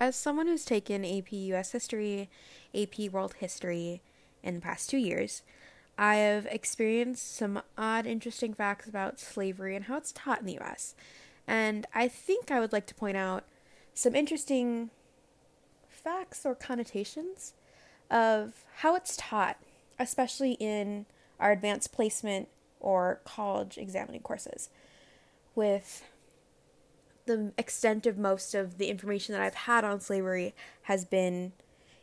as someone who's taken AP US History, AP World History in the past two years, I have experienced some odd, interesting facts about slavery and how it's taught in the US. And I think I would like to point out some interesting facts or connotations of how it's taught, especially in our advanced placement or college examining courses. With the extent of most of the information that I've had on slavery has been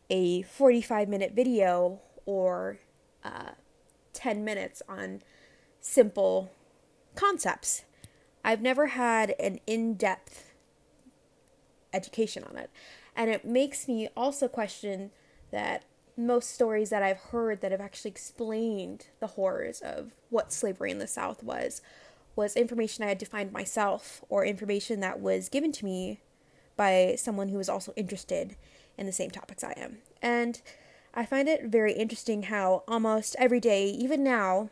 a 45 minute video or uh, 10 minutes on simple concepts. I've never had an in depth education on it. And it makes me also question that most stories that I've heard that have actually explained the horrors of what slavery in the South was was information I had to find myself or information that was given to me by someone who was also interested in the same topics I am. And I find it very interesting how almost every day, even now,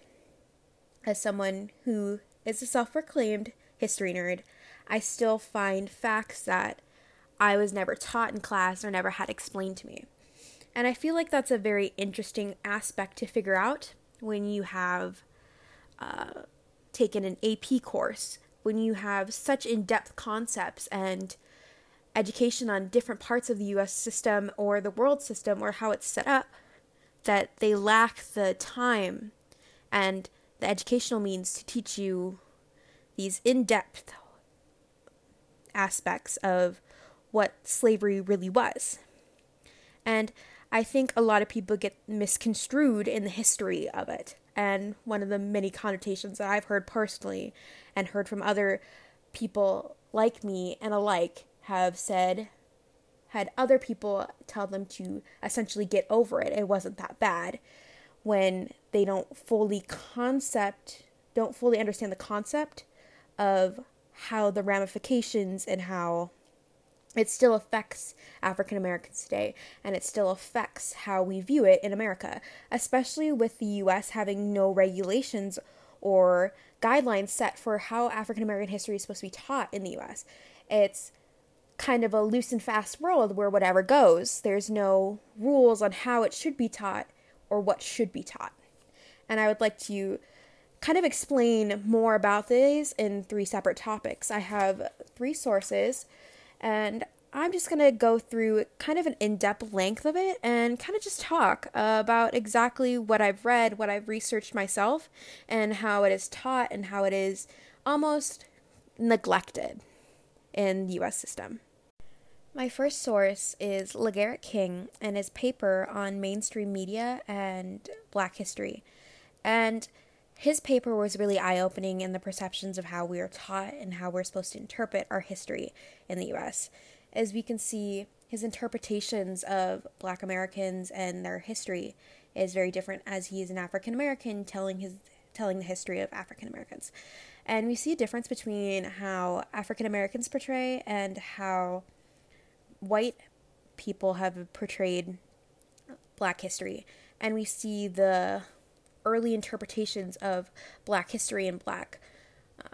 as someone who is a self proclaimed history nerd, I still find facts that I was never taught in class or never had explained to me. And I feel like that's a very interesting aspect to figure out when you have uh, taken an AP course, when you have such in depth concepts and education on different parts of the US system or the world system or how it's set up, that they lack the time and the educational means to teach you these in depth aspects of what slavery really was. And I think a lot of people get misconstrued in the history of it and one of the many connotations that I've heard personally and heard from other people like me and alike have said had other people tell them to essentially get over it. It wasn't that bad when they don't fully concept don't fully understand the concept of how the ramifications and how it still affects African Americans today, and it still affects how we view it in America, especially with the US having no regulations or guidelines set for how African American history is supposed to be taught in the US. It's kind of a loose and fast world where whatever goes. There's no rules on how it should be taught or what should be taught. And I would like to kind of explain more about these in three separate topics. I have three sources and I'm just going to go through kind of an in depth length of it and kind of just talk about exactly what I've read, what I've researched myself, and how it is taught and how it is almost neglected in the US system. My first source is LaGarrett King and his paper on mainstream media and black history. And his paper was really eye opening in the perceptions of how we are taught and how we're supposed to interpret our history in the US. As we can see, his interpretations of black Americans and their history is very different as he is an African American telling his telling the history of African Americans. And we see a difference between how African Americans portray and how white people have portrayed black history. And we see the early interpretations of black history and black uh,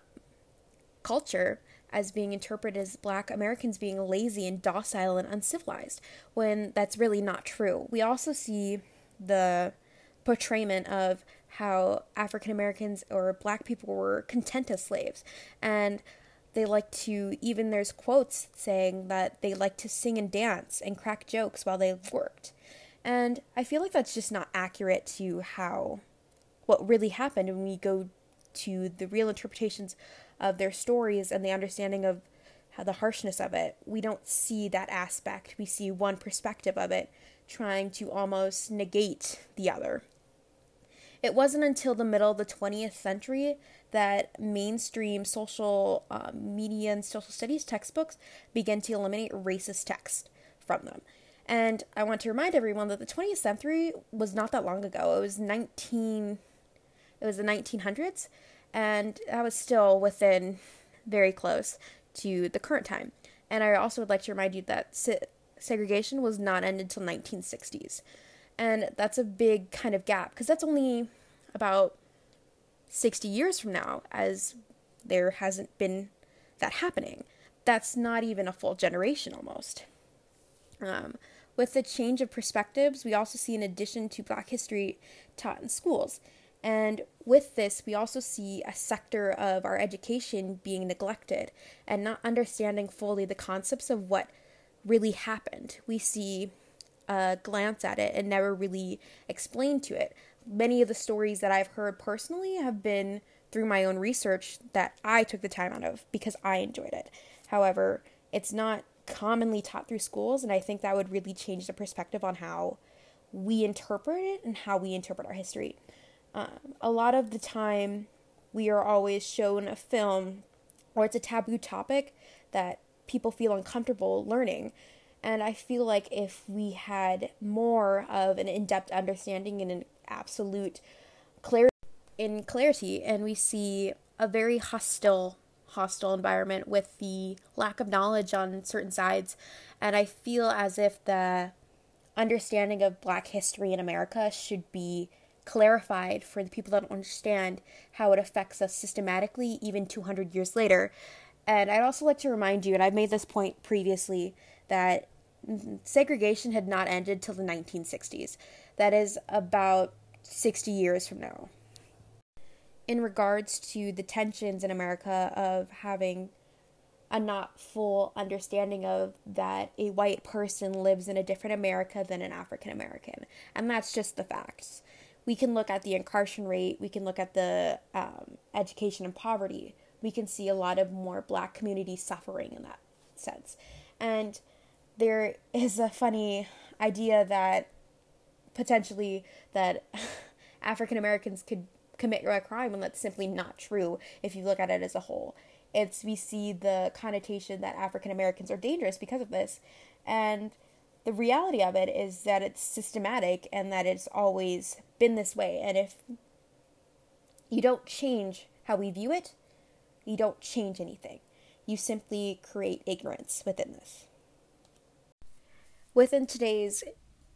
culture as being interpreted as black Americans being lazy and docile and uncivilized, when that's really not true. We also see the portrayment of how African Americans or black people were content as slaves. And they like to, even there's quotes saying that they like to sing and dance and crack jokes while they worked. And I feel like that's just not accurate to how what really happened when we go to the real interpretations of their stories and the understanding of how the harshness of it. We don't see that aspect. We see one perspective of it trying to almost negate the other. It wasn't until the middle of the 20th century that mainstream social um, media and social studies textbooks began to eliminate racist text from them. And I want to remind everyone that the 20th century was not that long ago. It was 19 it was the 1900s, and that was still within very close to the current time. And I also would like to remind you that se- segregation was not ended until 1960s. And that's a big kind of gap because that's only about 60 years from now as there hasn't been that happening. That's not even a full generation almost. Um, with the change of perspectives, we also see an addition to Black history taught in schools. And with this, we also see a sector of our education being neglected and not understanding fully the concepts of what really happened. We see a glance at it and never really explained to it. Many of the stories that I've heard personally have been through my own research that I took the time out of because I enjoyed it. However, it's not commonly taught through schools, and I think that would really change the perspective on how we interpret it and how we interpret our history. Um, a lot of the time, we are always shown a film or it's a taboo topic that people feel uncomfortable learning. And I feel like if we had more of an in depth understanding and an absolute clarity in clarity, and we see a very hostile hostile environment with the lack of knowledge on certain sides. And I feel as if the understanding of black history in America should be clarified for the people that don't understand how it affects us systematically, even 200 years later. And I'd also like to remind you, and I've made this point previously, that segregation had not ended till the 1960s. That is about 60 years from now in regards to the tensions in America of having a not full understanding of that a white person lives in a different America than an African American. And that's just the facts. We can look at the incarceration rate, we can look at the um, education and poverty. We can see a lot of more black communities suffering in that sense. And there is a funny idea that potentially that African Americans could commit a crime and that's simply not true if you look at it as a whole it's we see the connotation that african americans are dangerous because of this and the reality of it is that it's systematic and that it's always been this way and if you don't change how we view it you don't change anything you simply create ignorance within this within today's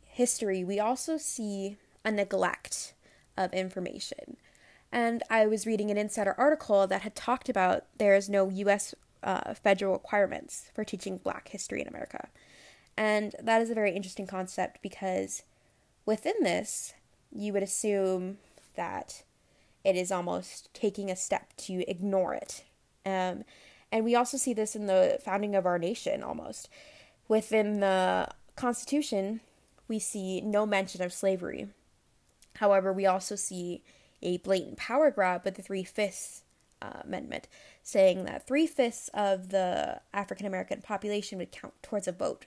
history we also see a neglect of information and I was reading an insider article that had talked about there is no U.S. Uh, federal requirements for teaching Black history in America. And that is a very interesting concept because within this, you would assume that it is almost taking a step to ignore it. Um, and we also see this in the founding of our nation almost. Within the Constitution, we see no mention of slavery. However, we also see a blatant power grab with the Three Fifths uh, Amendment, saying that three fifths of the African American population would count towards a vote.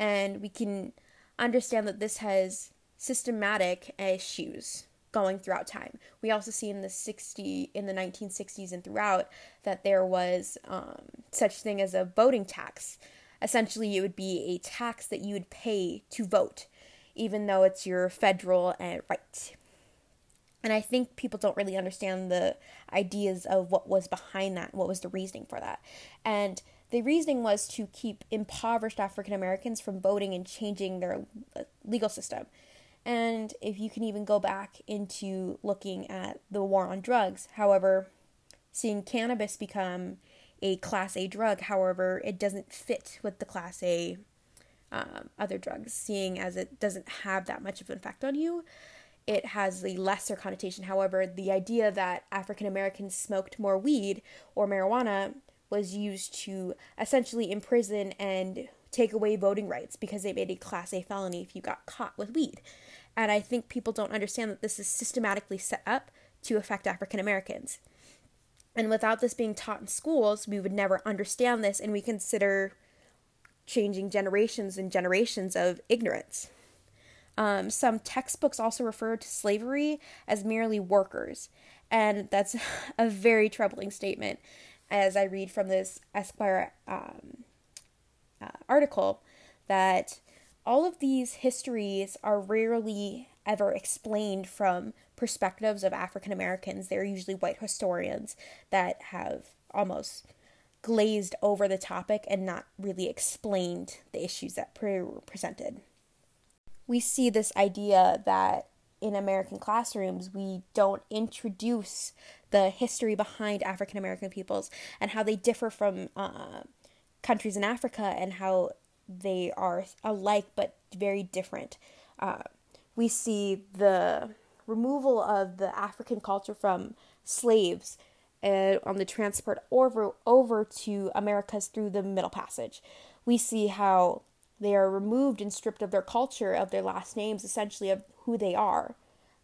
And we can understand that this has systematic issues going throughout time. We also see in the 60 in the 1960s and throughout that there was um, such thing as a voting tax. Essentially, it would be a tax that you would pay to vote, even though it's your federal uh, right. And I think people don't really understand the ideas of what was behind that, what was the reasoning for that. And the reasoning was to keep impoverished African Americans from voting and changing their uh, legal system. And if you can even go back into looking at the war on drugs, however, seeing cannabis become a Class A drug, however, it doesn't fit with the Class A um, other drugs, seeing as it doesn't have that much of an effect on you it has a lesser connotation. However, the idea that African Americans smoked more weed or marijuana was used to essentially imprison and take away voting rights because they made a class A felony if you got caught with weed. And I think people don't understand that this is systematically set up to affect African Americans. And without this being taught in schools, we would never understand this and we consider changing generations and generations of ignorance. Um, some textbooks also refer to slavery as merely workers, and that's a very troubling statement as I read from this Esquire um, uh, article that all of these histories are rarely ever explained from perspectives of African Americans. They're usually white historians that have almost glazed over the topic and not really explained the issues that were presented we see this idea that in American classrooms, we don't introduce the history behind African American peoples and how they differ from uh, countries in Africa and how they are alike but very different. Uh, we see the removal of the African culture from slaves uh, on the transport over over to Americas through the Middle Passage. We see how they are removed and stripped of their culture, of their last names, essentially of who they are,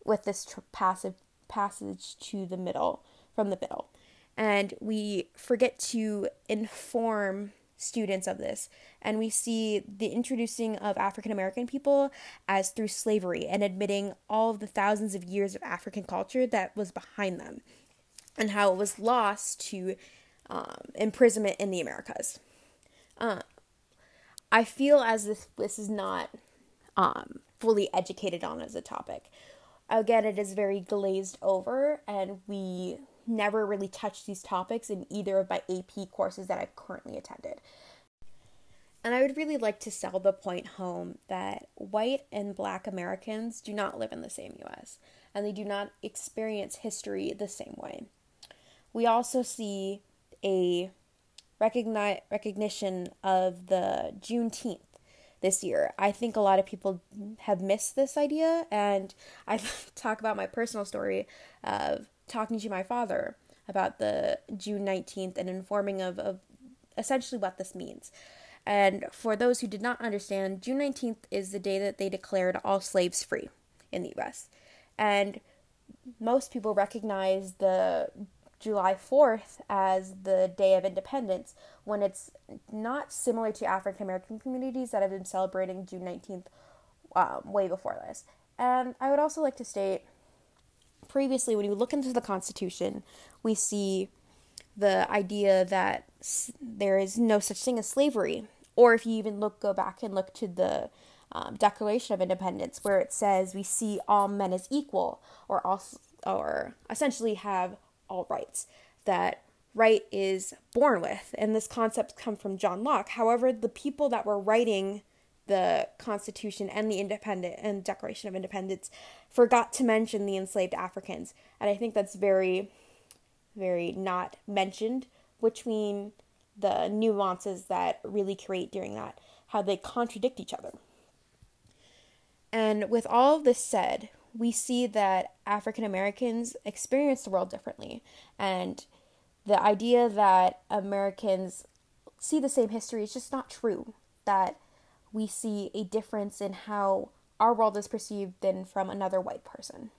with this tr- passive passage to the middle from the middle, and we forget to inform students of this. And we see the introducing of African American people as through slavery and admitting all of the thousands of years of African culture that was behind them and how it was lost to um, imprisonment in the Americas. Uh, I feel as if this is not um, fully educated on as a topic. Again, it is very glazed over, and we never really touched these topics in either of my AP courses that I've currently attended. And I would really like to sell the point home that white and black Americans do not live in the same US and they do not experience history the same way. We also see a recogni- recognition of the Juneteenth this year. I think a lot of people have missed this idea, and I talk about my personal story of talking to my father about the June 19th and informing of, of essentially what this means. And for those who did not understand, June 19th is the day that they declared all slaves free in the US. And most people recognize the July 4th as the Day of Independence when it's not similar to African American communities that have been celebrating June 19th um, way before this. And I would also like to state previously, when you look into the Constitution, we see the idea that there is no such thing as slavery. Or if you even look, go back and look to the um, Declaration of Independence, where it says we see all men as equal, or also, or essentially have all rights. That right is born with, and this concept come from John Locke. However, the people that were writing the Constitution and the Independent and Declaration of Independence forgot to mention the enslaved Africans, and I think that's very, very not mentioned between the nuances that really create during that, how they contradict each other. And with all this said, we see that African Americans experience the world differently, and the idea that Americans see the same history is just not true. That we see a difference in how our world is perceived than from another white person.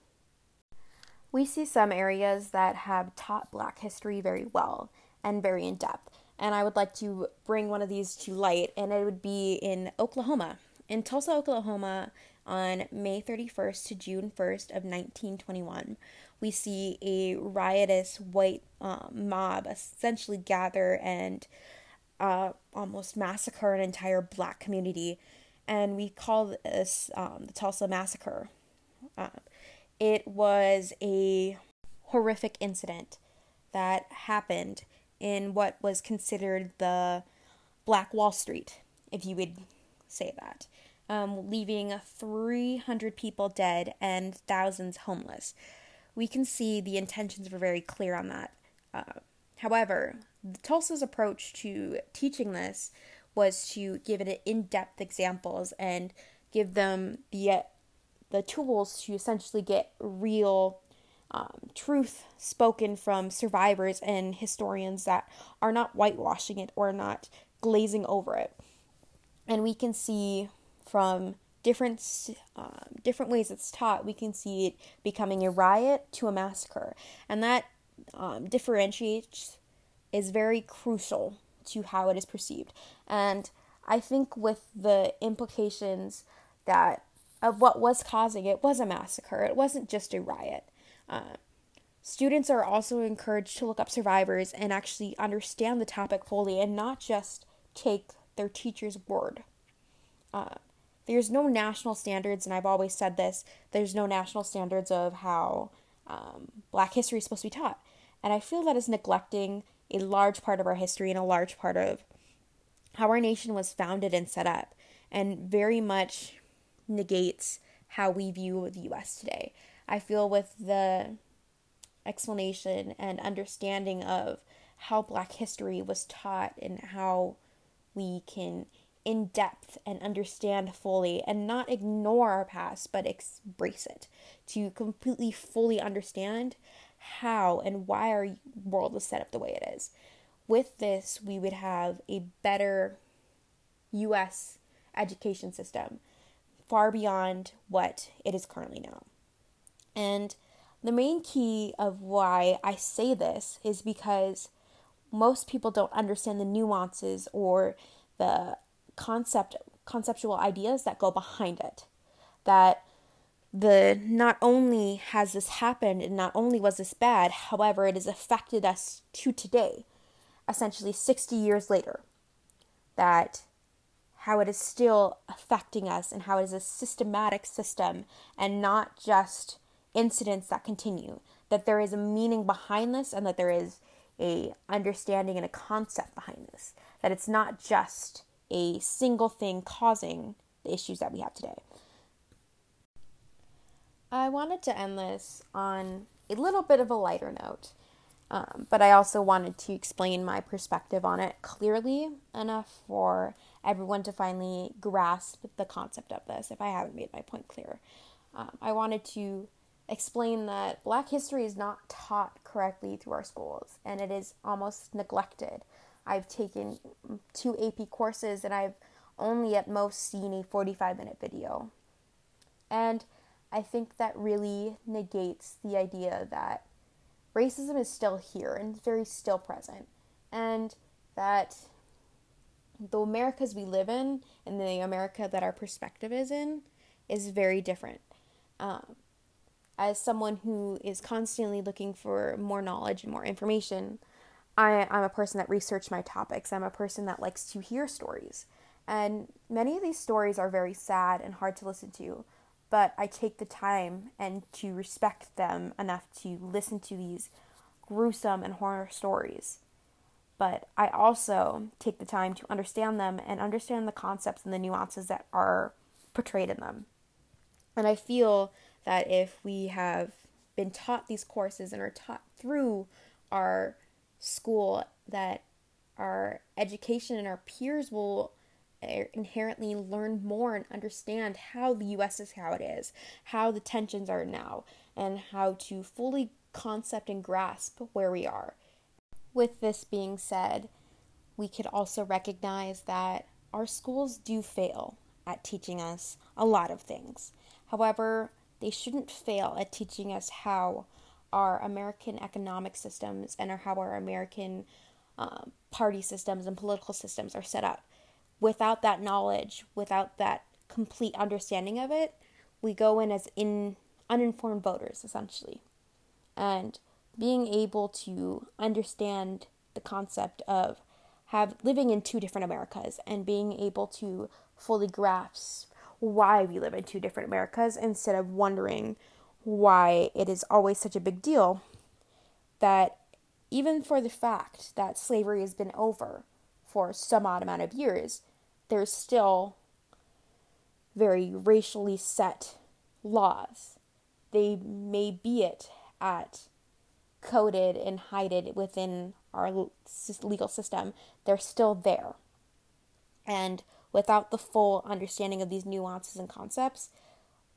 We see some areas that have taught black history very well and very in depth, and I would like to bring one of these to light, and it would be in Oklahoma. In Tulsa, Oklahoma, on May 31st to June 1st of 1921, we see a riotous white uh, mob essentially gather and uh, almost massacre an entire black community, and we call this um, the Tulsa Massacre. Uh, it was a horrific incident that happened in what was considered the Black Wall Street, if you would say that, um, leaving 300 people dead and thousands homeless. We can see the intentions were very clear on that. Uh, however, Tulsa's approach to teaching this was to give it in-depth examples and give them the the tools to essentially get real um, truth spoken from survivors and historians that are not whitewashing it or not glazing over it. And we can see from different um, different ways it's taught, we can see it becoming a riot to a massacre, and that um, differentiates is very crucial to how it is perceived. And I think with the implications that of what was causing it was a massacre, it wasn't just a riot. Uh, students are also encouraged to look up survivors and actually understand the topic fully and not just take their teacher's word. Uh, there's no national standards, and I've always said this there's no national standards of how um, black history is supposed to be taught. And I feel that is neglecting a large part of our history and a large part of how our nation was founded and set up, and very much negates how we view the US today. I feel with the explanation and understanding of how black history was taught and how we can in depth and understand fully and not ignore our past but embrace it. To completely fully understand how and why our world is set up the way it is. With this we would have a better US education system far beyond what it is currently now. And the main key of why I say this is because most people don't understand the nuances or the concept conceptual ideas that go behind it. That the not only has this happened and not only was this bad, however, it has affected us to today, essentially 60 years later. That how it is still affecting us and how it is a systematic system and not just incidents that continue. That there is a meaning behind this and that there is a understanding and a concept behind this. That it's not just a single thing causing the issues that we have today. I wanted to end this on a little bit of a lighter note, um, but I also wanted to explain my perspective on it clearly enough for everyone to finally grasp the concept of this if I haven't made my point clear. Um, I wanted to explain that black history is not taught correctly through our schools and it is almost neglected. I've taken two AP courses and I've only at most seen a 45 minute video. And I think that really negates the idea that racism is still here and very still present. And that the Americas we live in and the America that our perspective is in is very different. Um, as someone who is constantly looking for more knowledge and more information, I, I'm a person that research my topics. I'm a person that likes to hear stories. And many of these stories are very sad and hard to listen to, but I take the time and to respect them enough to listen to these gruesome and horror stories. But I also take the time to understand them and understand the concepts and the nuances that are portrayed in them. And I feel that if we have been taught these courses and are taught through our school that our education and our peers will eh, inherently learn more and understand how the US is how it is, how the tensions are now, and how to fully concept and grasp where we are. With this being said, we could also recognize that our schools do fail at teaching us a lot of things. However, they shouldn't fail at teaching us how our American economic systems and how our American uh, party systems and political systems are set up. Without that knowledge, without that complete understanding of it, we go in as in uninformed voters essentially. And being able to understand the concept of have living in two different Americas and being able to fully grasp why we live in two different Americas instead of wondering why it is always such a big deal that even for the fact that slavery has been over for some odd amount of years, there's still very racially set laws. They may be it at coded and hided within our legal system, they're still there. And without the full understanding of these nuances and concepts,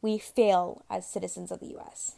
we fail as citizens of the US.